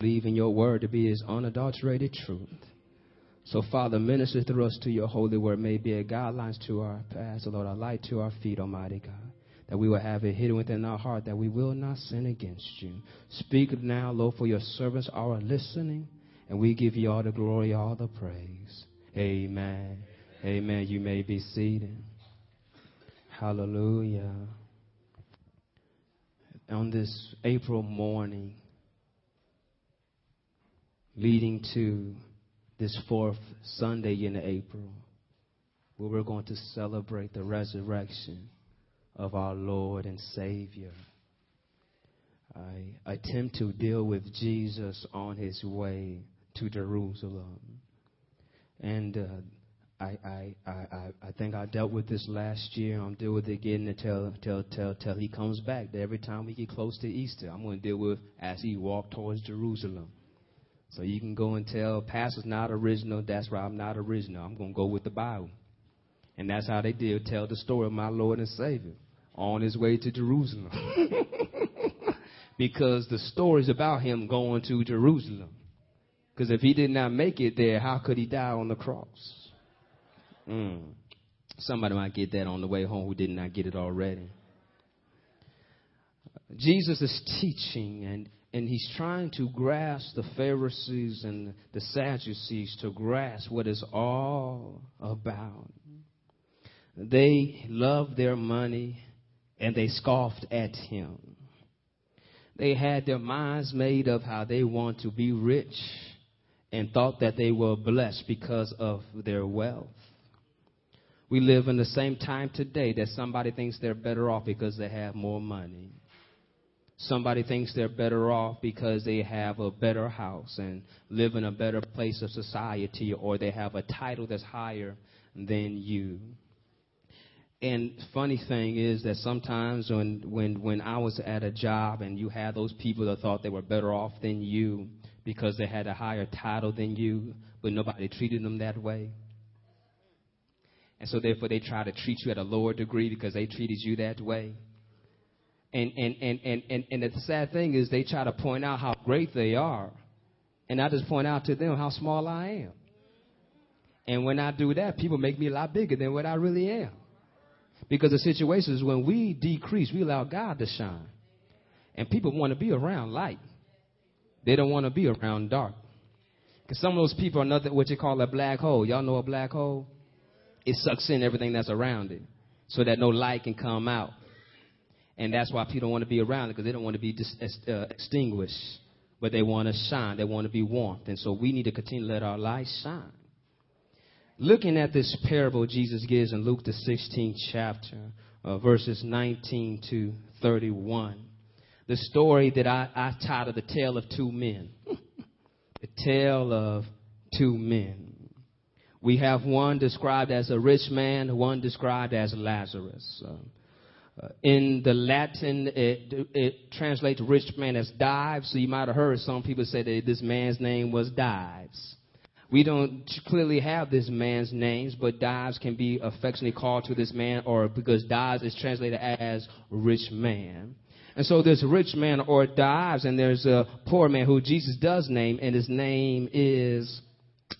believe in your word to be his unadulterated truth. So, Father, minister through us to your holy word. May be a guidelines to our path, Lord, a light to our feet, Almighty God. That we will have it hidden within our heart, that we will not sin against you. Speak now, Lord, for your servants are listening, and we give you all the glory, all the praise. Amen. Amen. You may be seated. Hallelujah. On this April morning, leading to this fourth Sunday in April, where we're going to celebrate the resurrection of our Lord and Savior. I attempt to deal with Jesus on his way to Jerusalem. And uh, I, I, I, I think I dealt with this last year. I'm dealing with it again until, until, until, until he comes back. Every time we get close to Easter, I'm going to deal with as he walked towards Jerusalem. So you can go and tell pastor's not original. That's why I'm not original. I'm going to go with the Bible. And that's how they did tell the story of my Lord and Savior on his way to Jerusalem. because the story is about him going to Jerusalem. Because if he did not make it there, how could he die on the cross? Mm. Somebody might get that on the way home who did not get it already. Jesus is teaching and, and he's trying to grasp the Pharisees and the Sadducees to grasp what it's all about. They loved their money and they scoffed at him. They had their minds made up how they want to be rich and thought that they were blessed because of their wealth. We live in the same time today that somebody thinks they're better off because they have more money. Somebody thinks they're better off because they have a better house and live in a better place of society or they have a title that's higher than you. And funny thing is that sometimes when, when, when I was at a job and you had those people that thought they were better off than you because they had a higher title than you, but nobody treated them that way. And so therefore they try to treat you at a lower degree because they treated you that way. And, and, and, and, and, and the sad thing is they try to point out how great they are. And I just point out to them how small I am. And when I do that, people make me a lot bigger than what I really am. Because the situation is when we decrease, we allow God to shine. And people want to be around light. They don't want to be around dark. Because some of those people are nothing what you call a black hole. Y'all know a black hole? it sucks in everything that's around it so that no light can come out. And that's why people don't want to be around it because they don't want to be dis- uh, extinguished, but they want to shine. They want to be warmth. And so we need to continue to let our light shine. Looking at this parable Jesus gives in Luke, the 16th chapter, uh, verses 19 to 31, the story that I, I titled The Tale of Two Men. the Tale of Two Men. We have one described as a rich man, one described as Lazarus. Uh, in the Latin, it, it, translates rich man as Dives. So you might have heard some people say that this man's name was Dives. We don't clearly have this man's names, but Dives can be affectionately called to this man, or because Dives is translated as rich man. And so there's rich man or Dives, and there's a poor man who Jesus does name, and his name is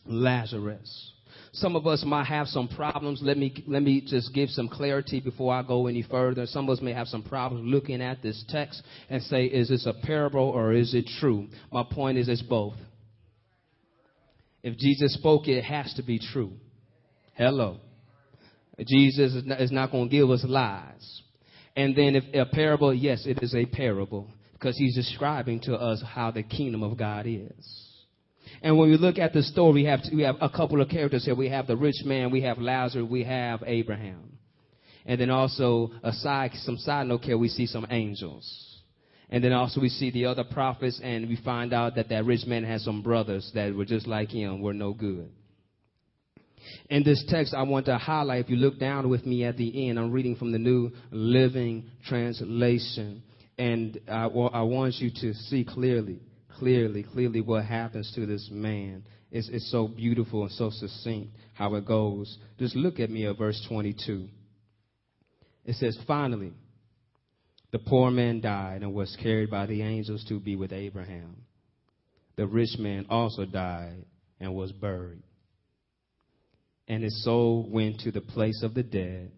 Lazarus. Some of us might have some problems. Let me, let me just give some clarity before I go any further. Some of us may have some problems looking at this text and say, is this a parable or is it true? My point is it's both. If Jesus spoke it, it has to be true. Hello. Jesus is not going to give us lies. And then if a parable, yes, it is a parable because he's describing to us how the kingdom of God is. And when we look at the story, we have, we have a couple of characters here. We have the rich man, we have Lazarus, we have Abraham. And then also, aside, some side note here, we see some angels. And then also we see the other prophets, and we find out that that rich man has some brothers that were just like him, were no good. In this text, I want to highlight, if you look down with me at the end, I'm reading from the New Living Translation. And I, I want you to see clearly clearly, clearly what happens to this man. It's, it's so beautiful and so succinct how it goes. Just look at me at verse 22. It says, Finally, the poor man died and was carried by the angels to be with Abraham. the rich man also died and was buried. And his soul went to the place of the dead.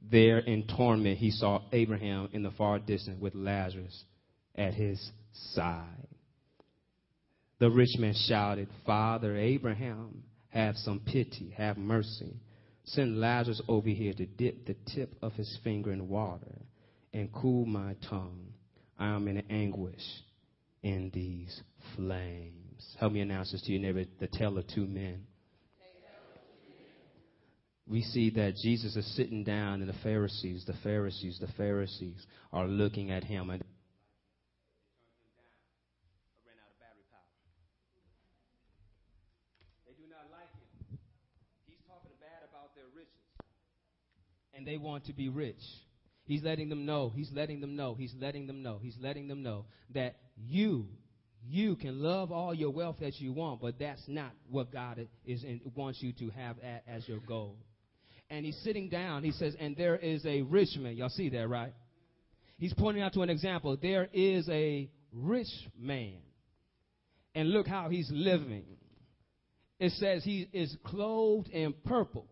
There in torment, he saw Abraham in the far distance with Lazarus at his side. The rich man shouted, Father Abraham, have some pity, have mercy. Send Lazarus over here to dip the tip of his finger in water and cool my tongue. I am in anguish in these flames. Help me announce this to you, neighbor, the tale of two men. We see that Jesus is sitting down and the Pharisees, the Pharisees, the Pharisees are looking at him and and they want to be rich. He's letting them know, he's letting them know, he's letting them know, he's letting them know that you, you can love all your wealth that you want, but that's not what God is wants you to have as your goal. And he's sitting down, he says, and there is a rich man. Y'all see that, right? He's pointing out to an example. There is a rich man. And look how he's living. It says he is clothed in purple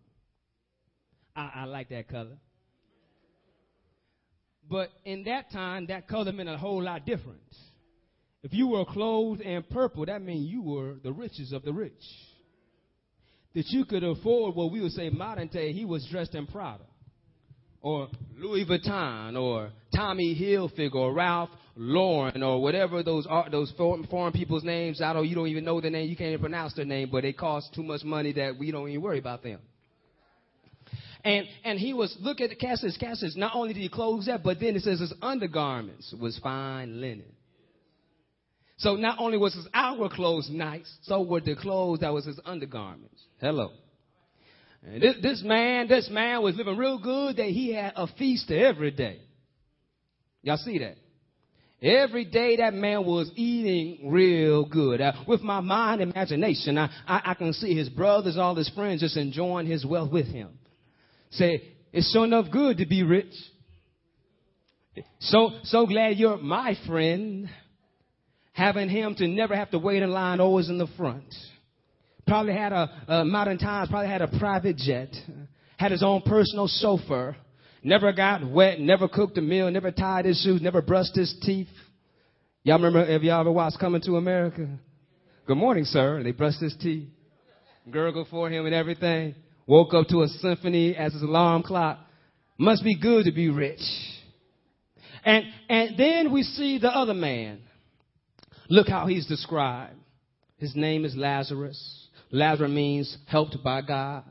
I, I like that color. But in that time, that color meant a whole lot different. If you were clothed in purple, that means you were the richest of the rich. That you could afford what we would say modern day, he was dressed in Prada, or Louis Vuitton, or Tommy Hilfiger, or Ralph Lauren, or whatever those are, those foreign people's names. I don't, you don't even know their name, you can't even pronounce their name, but they cost too much money that we don't even worry about them. And, and he was, look at the Cassius. Cassius, not only did he clothe that, but then it says his undergarments was fine linen. So not only was his outer clothes nice, so were the clothes that was his undergarments. Hello. And this, this man, this man was living real good that he had a feast every day. Y'all see that? Every day that man was eating real good. Uh, with my mind imagination, I, I, I, can see his brothers, all his friends just enjoying his wealth with him. Say, it's sure enough good to be rich. So, so glad you're my friend. Having him to never have to wait in line, always in the front. Probably had a, modern times, probably had a private jet. Had his own personal chauffeur. Never got wet, never cooked a meal, never tied his shoes, never brushed his teeth. Y'all remember, if y'all ever watched Coming to America? Good morning, sir. And They brushed his teeth, gurgled for him and everything. Woke up to a symphony as his alarm clock. Must be good to be rich. And, and then we see the other man. Look how he's described. His name is Lazarus. Lazarus means helped by God.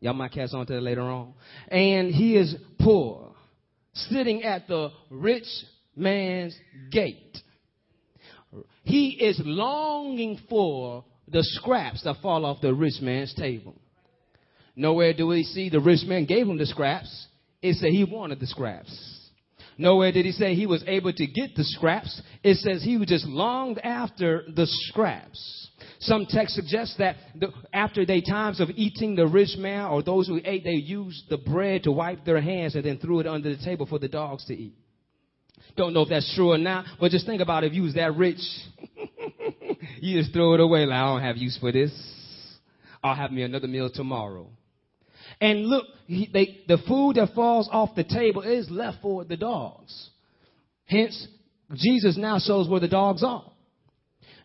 Y'all might catch on to that later on. And he is poor, sitting at the rich man's gate. He is longing for the scraps that fall off the rich man's table. Nowhere do we see the rich man gave him the scraps. It said he wanted the scraps. Nowhere did he say he was able to get the scraps. It says he just longed after the scraps. Some texts suggest that the, after their times of eating, the rich man or those who ate, they used the bread to wipe their hands and then threw it under the table for the dogs to eat. Don't know if that's true or not, but just think about it. if you was that rich. you just throw it away like, I don't have use for this. I'll have me another meal tomorrow. And look, he, they, the food that falls off the table is left for the dogs. Hence, Jesus now shows where the dogs are.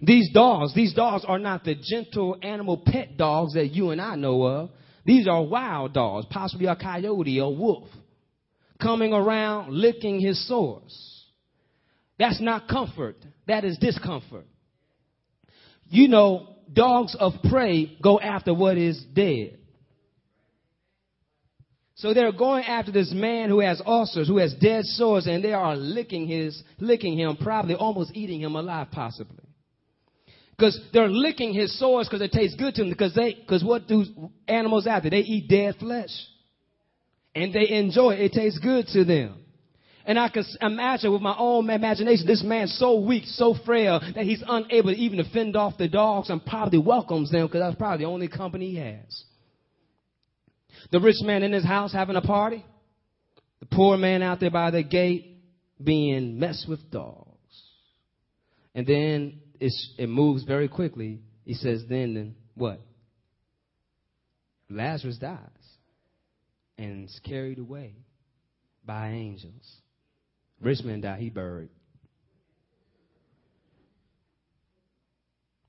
These dogs, these dogs are not the gentle animal pet dogs that you and I know of. These are wild dogs, possibly a coyote or wolf, coming around licking his sores. That's not comfort. That is discomfort. You know, dogs of prey go after what is dead. So they're going after this man who has ulcers, who has dead sores, and they are licking his, licking him, probably almost eating him alive, possibly. Because they're licking his sores because it tastes good to them. Because they, because what do animals after? They eat dead flesh, and they enjoy it. It tastes good to them. And I can imagine with my own imagination, this man's so weak, so frail, that he's unable to even to fend off the dogs and probably welcomes them because that's probably the only company he has. The rich man in his house having a party. The poor man out there by the gate being messed with dogs. And then it moves very quickly. He says, then, then what? Lazarus dies and is carried away by angels. Rich man died, he buried.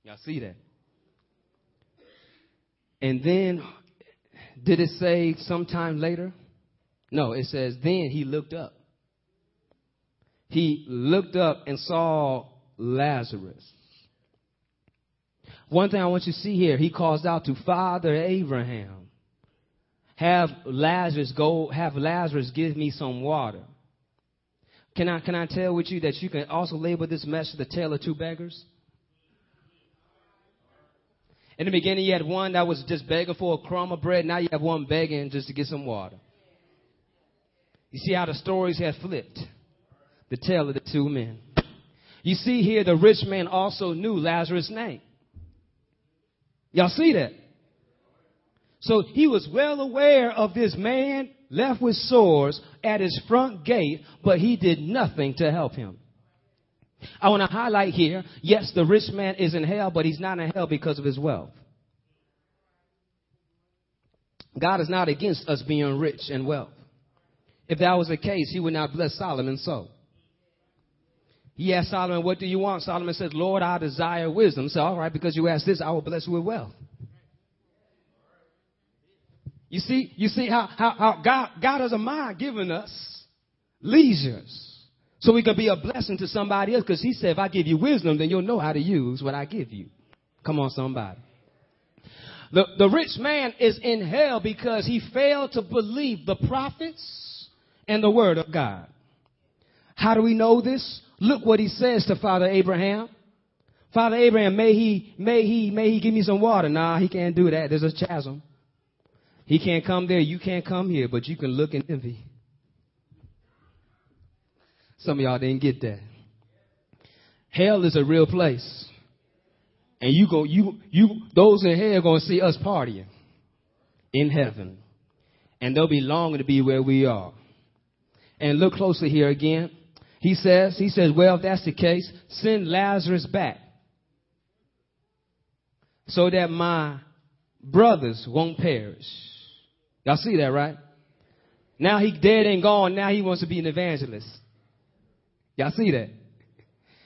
Y'all see that? And then, did it say sometime later? No, it says, then he looked up. He looked up and saw Lazarus. One thing I want you to see here, he calls out to Father Abraham. Have Lazarus go, have Lazarus give me some water. Can I, can I tell with you that you can also label this message the tale of two beggars? In the beginning, you had one that was just begging for a crumb of bread. Now you have one begging just to get some water. You see how the stories have flipped. The tale of the two men. You see here, the rich man also knew Lazarus' name. Y'all see that? So he was well aware of this man left with sores at his front gate, but he did nothing to help him. I want to highlight here, yes, the rich man is in hell, but he's not in hell because of his wealth. God is not against us being rich and wealth. If that was the case, he would not bless Solomon so. He asked Solomon, What do you want? Solomon said, Lord, I desire wisdom. So, all right, because you asked this, I will bless you with wealth. You see, you see how, how, how God, God has a mind giving us leisures. So we can be a blessing to somebody else because he said, if I give you wisdom, then you'll know how to use what I give you. Come on, somebody. The, the rich man is in hell because he failed to believe the prophets and the word of God. How do we know this? Look what he says to Father Abraham. Father Abraham, may he, may he, may he give me some water. Nah, he can't do that. There's a chasm. He can't come there. You can't come here, but you can look and envy. Some of y'all didn't get that. Hell is a real place. And you go, you, you, those in hell to see us partying in heaven. And they'll be longing to be where we are. And look closely here again. He says, he says, well, if that's the case, send Lazarus back so that my brothers won't perish. Y'all see that, right? Now he dead and gone. Now he wants to be an evangelist. Y'all see that?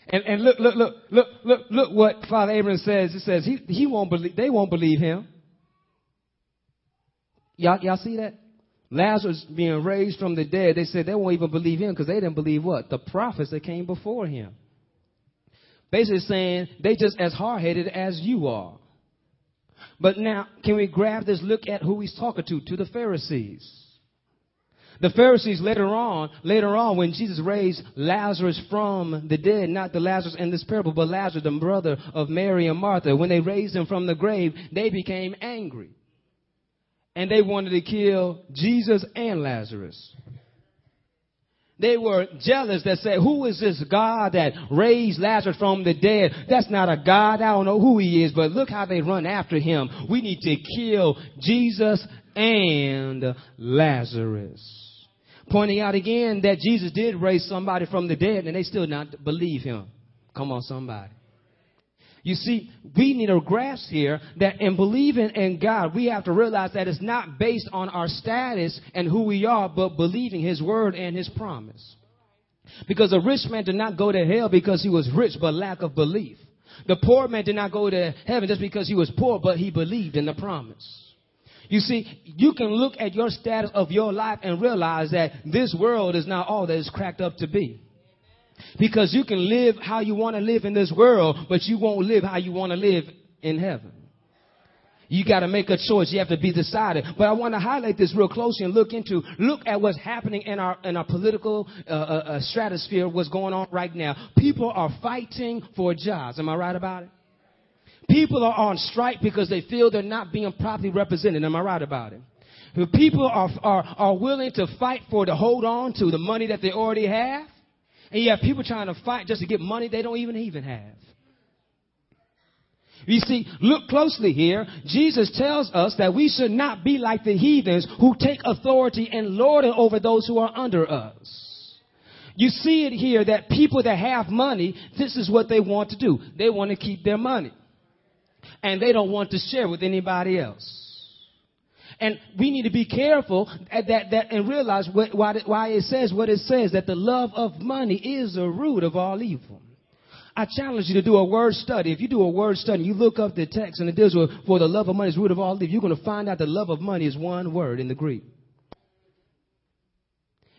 And, and look, look, look, look, look, look what Father Abraham says. It says he, he won't believe, they won't believe him. Y'all, y'all see that? Lazarus being raised from the dead, they said they won't even believe him because they didn't believe what? The prophets that came before him. Basically saying they just as hard headed as you are. But now, can we grab this look at who he's talking to? To the Pharisees. The Pharisees later on, later on, when Jesus raised Lazarus from the dead, not the Lazarus in this parable, but Lazarus, the brother of Mary and Martha, when they raised him from the grave, they became angry and they wanted to kill Jesus and Lazarus. They were jealous that said, who is this God that raised Lazarus from the dead? That's not a God. I don't know who he is, but look how they run after him. We need to kill Jesus and Lazarus. Pointing out again that Jesus did raise somebody from the dead and they still not believe him. Come on, somebody. You see, we need a grasp here that in believing in God, we have to realize that it's not based on our status and who we are, but believing His word and His promise. Because a rich man did not go to hell because he was rich, but lack of belief. The poor man did not go to heaven just because he was poor, but he believed in the promise. You see, you can look at your status of your life and realize that this world is not all that it's cracked up to be. Because you can live how you want to live in this world, but you won't live how you want to live in heaven. You got to make a choice. You have to be decided. But I want to highlight this real closely and look into, look at what's happening in our, in our political uh, uh, uh, stratosphere, what's going on right now. People are fighting for jobs. Am I right about it? People are on strike because they feel they're not being properly represented. Am I right about it? People are, are, are willing to fight for to hold on to the money that they already have. And you have people trying to fight just to get money they don't even even have. You see, look closely here. Jesus tells us that we should not be like the heathens who take authority and lord it over those who are under us. You see it here that people that have money, this is what they want to do. They want to keep their money. And they don't want to share with anybody else. And we need to be careful at that, that, and realize what, why, it says what it says, that the love of money is the root of all evil. I challenge you to do a word study. If you do a word study, you look up the text and it deals with, for the love of money is root of all evil, you're going to find out the love of money is one word in the Greek.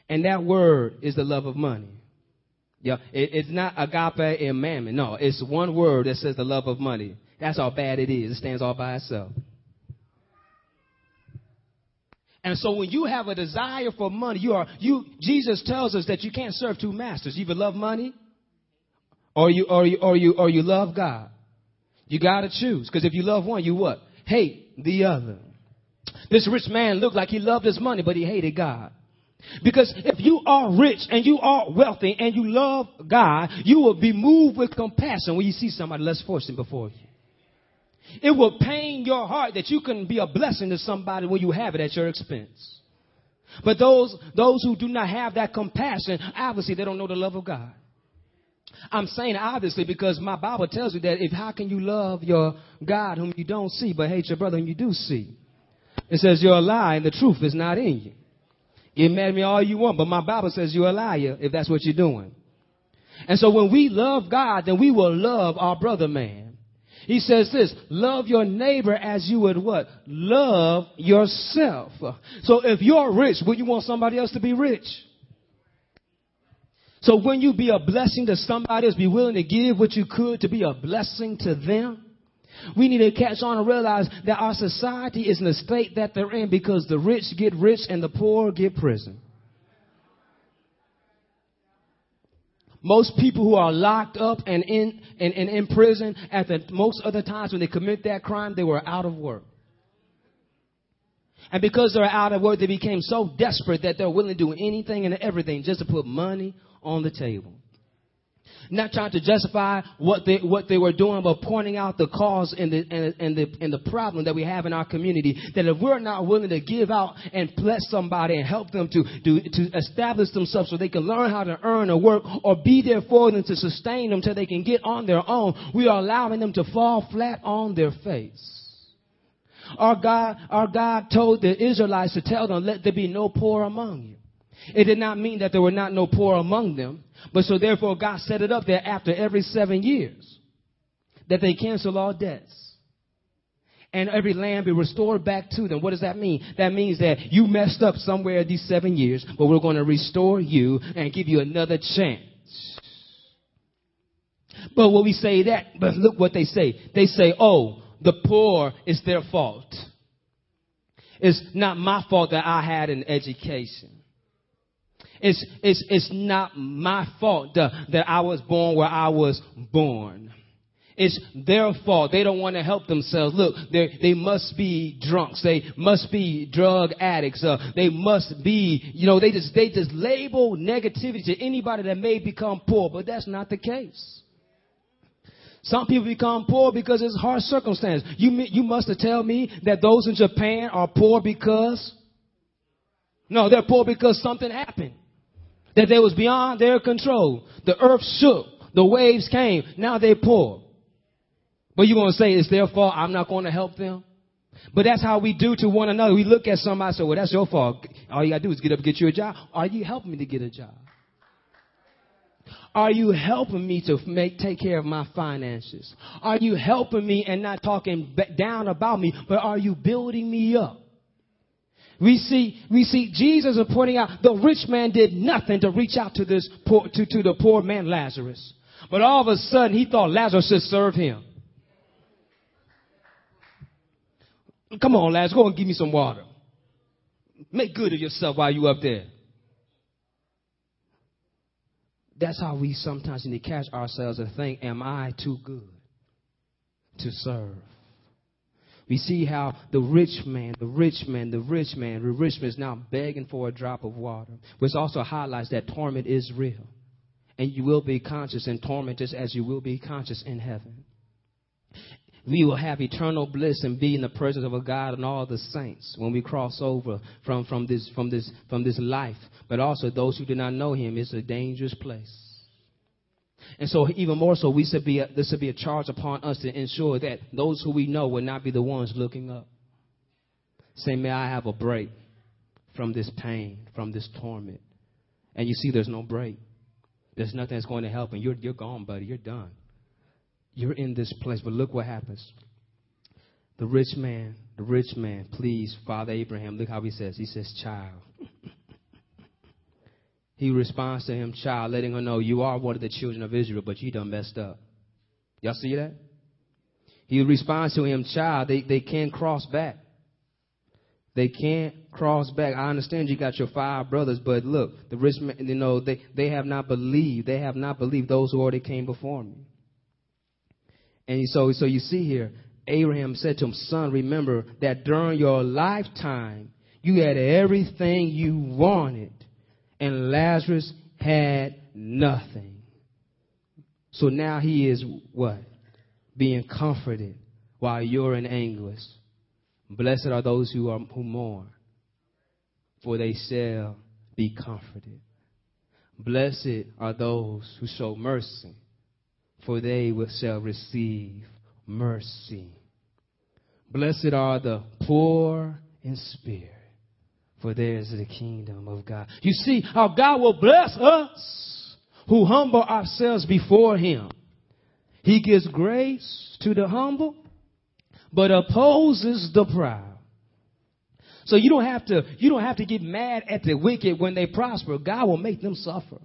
And that word is the love of money. Yeah, it, it's not agape and mammon. No, it's one word that says the love of money. That's how bad it is. It stands all by itself. And so when you have a desire for money, you are you Jesus tells us that you can't serve two masters. You either love money or you or you or you or you love God. You gotta choose. Because if you love one, you what? Hate the other. This rich man looked like he loved his money, but he hated God. Because if you are rich and you are wealthy and you love God, you will be moved with compassion when you see somebody less fortunate before you. It will pain your heart that you can be a blessing to somebody when you have it at your expense. But those, those who do not have that compassion, obviously they don't know the love of God. I'm saying obviously because my Bible tells you that if how can you love your God whom you don't see, but hate your brother whom you do see? It says you're a lie and the truth is not in you. You mad at me all you want, but my Bible says you're a liar if that's what you're doing. And so when we love God, then we will love our brother man. He says this, love your neighbor as you would what? Love yourself. So if you're rich, would you want somebody else to be rich? So when you be a blessing to somebody else, be willing to give what you could to be a blessing to them. We need to catch on and realize that our society is in the state that they're in because the rich get rich and the poor get prison. Most people who are locked up and in, and, and in prison at the most other times when they commit that crime, they were out of work. And because they're out of work, they became so desperate that they're willing to do anything and everything just to put money on the table. Not trying to justify what they, what they were doing, but pointing out the cause and the, and, and, the, and the problem that we have in our community. That if we're not willing to give out and bless somebody and help them to, to, to establish themselves so they can learn how to earn or work or be there for them to sustain them till they can get on their own, we are allowing them to fall flat on their face. Our God, our God told the Israelites to tell them, let there be no poor among you. It did not mean that there were not no poor among them. But so therefore God set it up there after every seven years that they cancel all debts. And every land be restored back to them. What does that mean? That means that you messed up somewhere these seven years, but we're going to restore you and give you another chance. But when we say that, but look what they say. They say, oh, the poor is their fault. It's not my fault that I had an education. It's, it's, it's not my fault that, I was born where I was born. It's their fault. They don't want to help themselves. Look, they they must be drunks. They must be drug addicts. Uh, they must be, you know, they just they just label negativity to anybody that may become poor, but that's not the case. Some people become poor because it's hard circumstance. You you must tell me that those in Japan are poor because no, they're poor because something happened that they was beyond their control. The earth shook. The waves came. Now they're poor. But you're going to say it's their fault. I'm not going to help them. But that's how we do to one another. We look at somebody and say, well, that's your fault. All you got to do is get up and get you a job. Are you helping me to get a job? Are you helping me to make, take care of my finances? Are you helping me and not talking down about me, but are you building me up? We see, we see Jesus is pointing out the rich man did nothing to reach out to this poor, to, to the poor man Lazarus. But all of a sudden he thought Lazarus should serve him. Come on, Lazarus, go and give me some water. Make good of yourself while you up there. That's how we sometimes need to catch ourselves and think, am I too good to serve? We see how the rich man, the rich man, the rich man, the rich man is now begging for a drop of water, which also highlights that torment is real. And you will be conscious in torment just as you will be conscious in heaven. we will have eternal bliss and be in the presence of a God and all the saints when we cross over from, from this from this from this life. But also those who do not know him, it's a dangerous place. And so even more so, we should be a, this should be a charge upon us to ensure that those who we know will not be the ones looking up. Say, may I have a break from this pain, from this torment. And you see there's no break. There's nothing that's going to help, and you're, you're gone, buddy. You're done. You're in this place, but look what happens. The rich man, the rich man, please, Father Abraham, look how he says. He says, child. He responds to him, child, letting her know you are one of the children of Israel, but you done messed up. Y'all see that? He responds to him, child, they, they can't cross back. They can't cross back. I understand you got your five brothers, but look, the rich man, you know, they, they have not believed. They have not believed those who already came before me. And so, so you see here, Abraham said to him, son, remember that during your lifetime, you had everything you wanted, and Lazarus had nothing. So now he is what? Being comforted while you're in anguish. Blessed are those who are who mourn, for they shall be comforted. Blessed are those who show mercy, for they will, shall receive mercy. Blessed are the poor in spirit, for theirs is the kingdom of God. You see how God will bless us who humble ourselves before Him. He gives grace to the humble, but opposes the proud. So you don't have to, you don't have to get mad at the wicked when they prosper. God will make them suffer.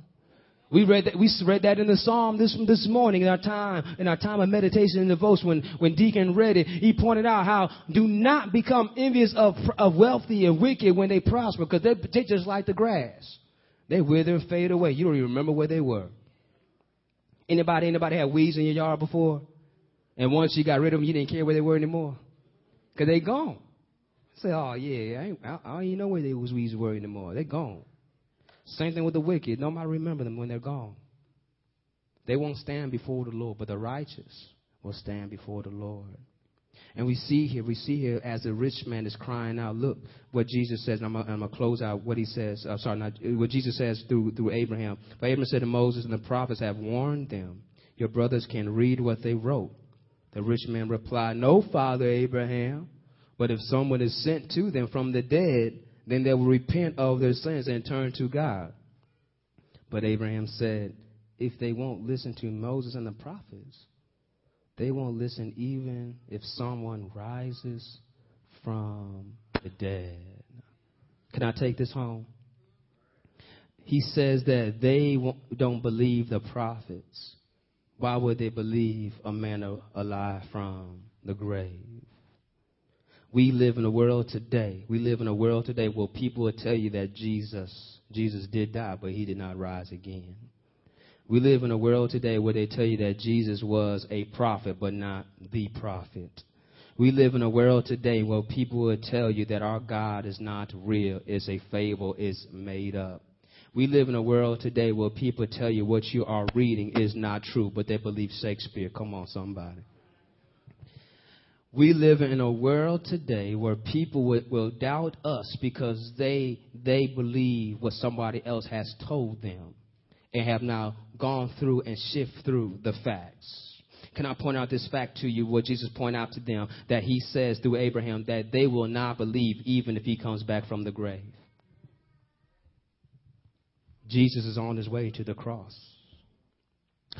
We read that, we read that in the Psalm this, this morning in our time, in our time of meditation and devotion when, when Deacon read it. He pointed out how do not become envious of, of wealthy and wicked when they prosper because they, they just like the grass. They wither and fade away. You don't even remember where they were. Anybody, anybody had weeds in your yard before? And once you got rid of them, you didn't care where they were anymore? Because they gone. Say, oh yeah, I, I, I don't even know where they was weeds were anymore. They gone. Same thing with the wicked. Nobody remember them when they're gone. They won't stand before the Lord, but the righteous will stand before the Lord. And we see here, we see here as the rich man is crying out, look what Jesus says, and I'm going to close out what he says, uh, sorry, not, what Jesus says through, through Abraham. But Abraham said to Moses and the prophets have warned them, your brothers can read what they wrote. The rich man replied, no, Father Abraham, but if someone is sent to them from the dead, then they will repent of their sins and turn to God. But Abraham said, if they won't listen to Moses and the prophets, they won't listen even if someone rises from the dead. Can I take this home? He says that they don't believe the prophets. Why would they believe a man alive from the grave? We live in a world today. We live in a world today where people will tell you that Jesus, Jesus did die, but he did not rise again. We live in a world today where they tell you that Jesus was a prophet, but not the prophet. We live in a world today where people will tell you that our God is not real, it's a fable, it's made up. We live in a world today where people tell you what you are reading is not true, but they believe Shakespeare. Come on, somebody. We live in a world today where people will, will, doubt us because they they believe what somebody else has told them and have now gone through and shift through the facts. Can I point out this fact to you, what Jesus pointed out to them, that he says through Abraham that they will not believe even if he comes back from the grave. Jesus is on his way to the cross.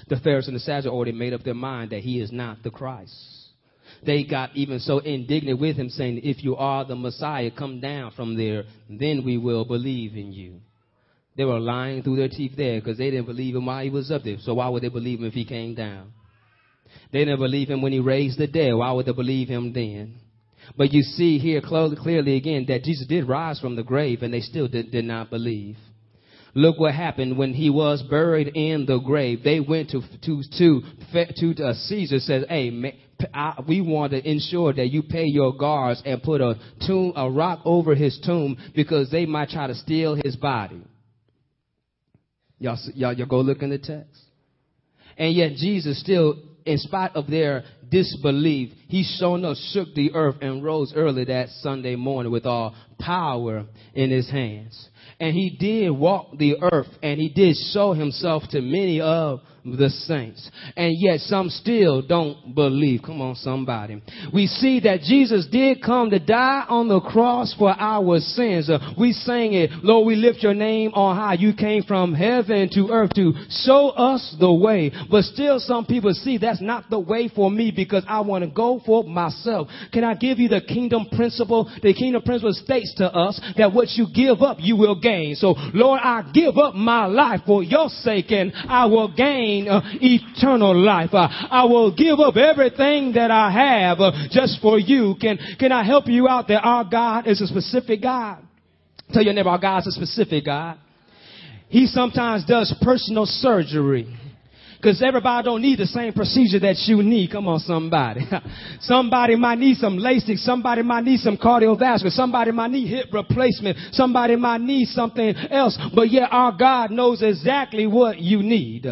The Pharisees and the Sadducees already made up their mind that he is not the Christ they got even so indignant with him, saying, If you are the Messiah, come down from there, then we will believe in you. They were lying through their teeth there because they didn't believe him while he was up there. So why would they believe him if he came down? They didn't believe him when he raised the dead. Why would they believe him then? But you see here clearly again that Jesus did rise from the grave and they still did, did not believe. Look what happened when he was buried in the grave. They went to to to to uh, Caesar says, "Hey, I, we want to ensure that you pay your guards and put a tomb, a rock over his tomb because they might try to steal his body. Y'all, y'all, y'all go look in the text. And yet Jesus still, in spite of their disbelief. He sure enough shook the earth and rose early that Sunday morning with all power in his hands. And he did walk the earth and he did show himself to many of the saints. And yet some still don't believe. Come on, somebody. We see that Jesus did come to die on the cross for our sins. Uh, we sang it, Lord, we lift your name on high. You came from heaven to earth to show us the way. But still some people see that's not the way for me because I want to go for myself. Can I give you the kingdom principle? The kingdom principle states to us that what you give up, you will gain. So Lord, I give up my life for your sake and I will gain uh, eternal life. Uh, I will give up everything that I have uh, just for you. Can, can I help you out that our God is a specific God? Tell your neighbor, our God is a specific God. He sometimes does personal surgery. Because everybody don't need the same procedure that you need. Come on, somebody. somebody might need some LASIK. Somebody might need some cardiovascular. Somebody might need hip replacement. Somebody might need something else. But yet our God knows exactly what you need.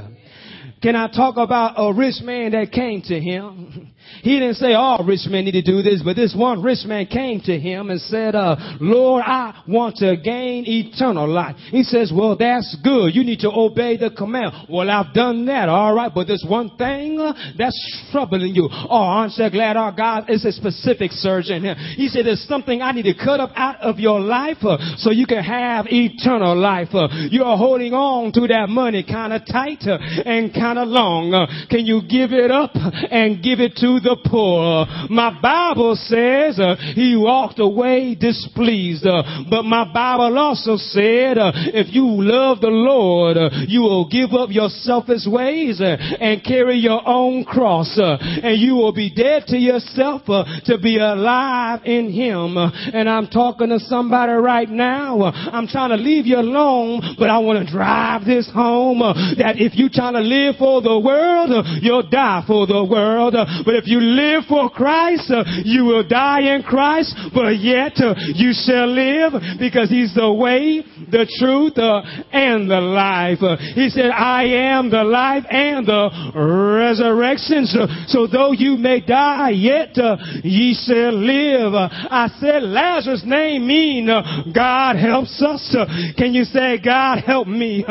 Can I talk about a rich man that came to him? He didn't say all rich men need to do this, but this one rich man came to him and said, uh, Lord, I want to gain eternal life. He says, well, that's good. You need to obey the command. Well, I've done that. All right. But there's one thing uh, that's troubling you. Oh, aren't you glad our God is a specific surgeon here? He said, there's something I need to cut up out of your life uh, so you can have eternal life. Uh, you're holding on to that money kind of tight uh, and kind of long. Uh, can you give it up and give it to the poor. My Bible says uh, he walked away displeased. Uh, but my Bible also said uh, if you love the Lord, uh, you will give up your selfish ways uh, and carry your own cross. Uh, and you will be dead to yourself to be alive in him. and I'm talking to somebody right now. I'm trying to leave you alone, but I want to drive this home that if you're trying to live for the world, you'll die for the world. but if you live for Christ, uh, you will die in Christ, but yet uh, you shall live because He's the way, the truth, uh, and the life. Uh, he said, I am the life and the resurrection. So, though you may die, yet uh, ye shall live. I said Lazarus' name mean uh, God helps us. can you say, God help me?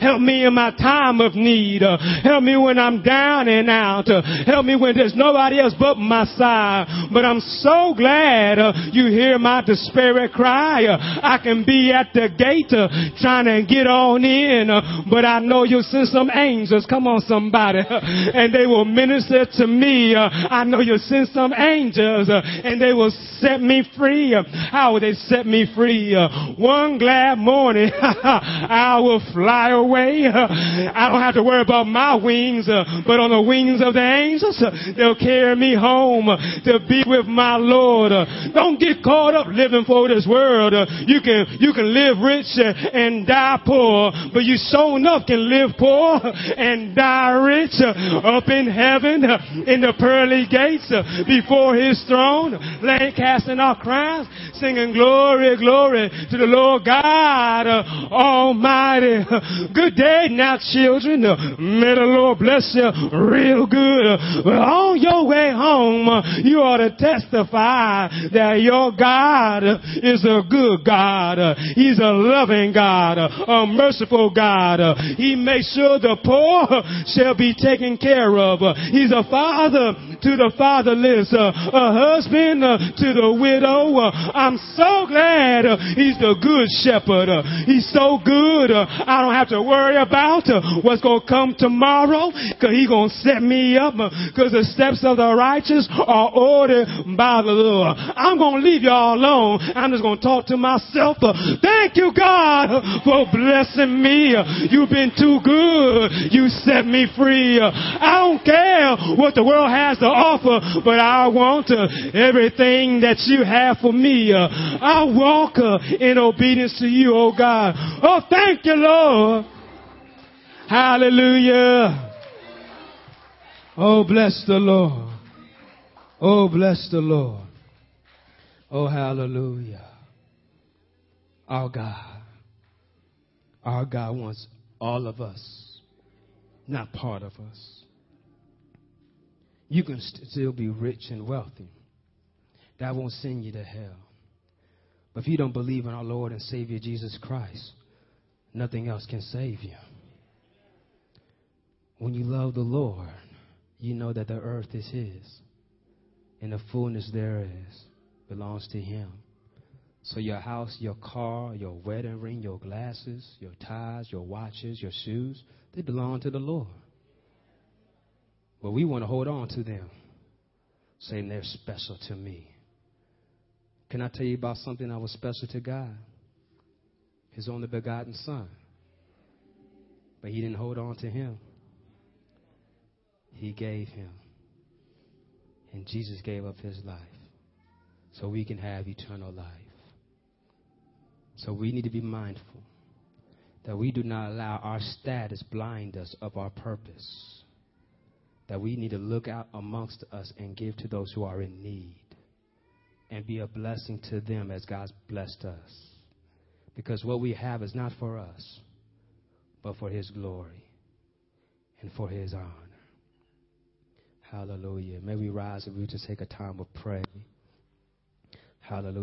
help me in my time of need. help me when I'm down and out. help me when there's nobody nobody else but my side. But I'm so glad uh, you hear my despair cry. Uh, I can be at the gate uh, trying to get on in, uh, but I know you'll send some angels. Come on, somebody. and they will minister to me. Uh, I know you'll send some angels uh, and they will set me free. How will they set me free? One glad morning, I will fly away. I don't have to worry about my wings, but on the wings of the angels, they'll carry carry me home to be with my Lord. Don't get caught up living for this world. You can, you can live rich and die poor, but you so enough can live poor and die rich up in heaven in the pearly gates before his throne, laying casting our crowns, singing glory, glory to the Lord God Almighty. Good day now, children. May the Lord bless you real good. On your way home, you ought to testify that your God is a good God. He's a loving God, a merciful God. He makes sure the poor shall be taken care of. He's a father to the fatherless, a husband to the widow. I'm so glad he's the good shepherd. He's so good. I don't have to worry about what's going to come tomorrow because he's going to set me up because the steps of of the righteous are ordered by the Lord. I'm going to leave y'all alone. I'm just going to talk to myself. Thank you, God, for blessing me. You've been too good. You set me free. I don't care what the world has to offer, but I want everything that you have for me. I walk in obedience to you, oh God. Oh, thank you, Lord. Hallelujah. Oh, bless the Lord. Oh, bless the Lord. Oh, hallelujah. Our God. Our God wants all of us, not part of us. you can st- still be rich and wealthy. That won't send you to hell. But if you don't believe in our Lord and Savior Jesus Christ, nothing else can save you. When you love the Lord, you know that the earth is His, and the fullness there is belongs to Him. So your house, your car, your wedding ring, your glasses, your ties, your watches, your shoes, they belong to the Lord. But we want to hold on to them, saying they're special to me. Can I tell you about something that was special to God? His only begotten Son. But he didn't hold on to him. He gave him. And Jesus gave up his life so we can have eternal life. So we need to be mindful that we do not allow our status blind us of our purpose. That we need to look out amongst us and give to those who are in need and be a blessing to them as God's blessed us. Because what we have is not for us, but for His glory and for His honor. Hallelujah. May we rise and we just take a time of prayer. Hallelujah.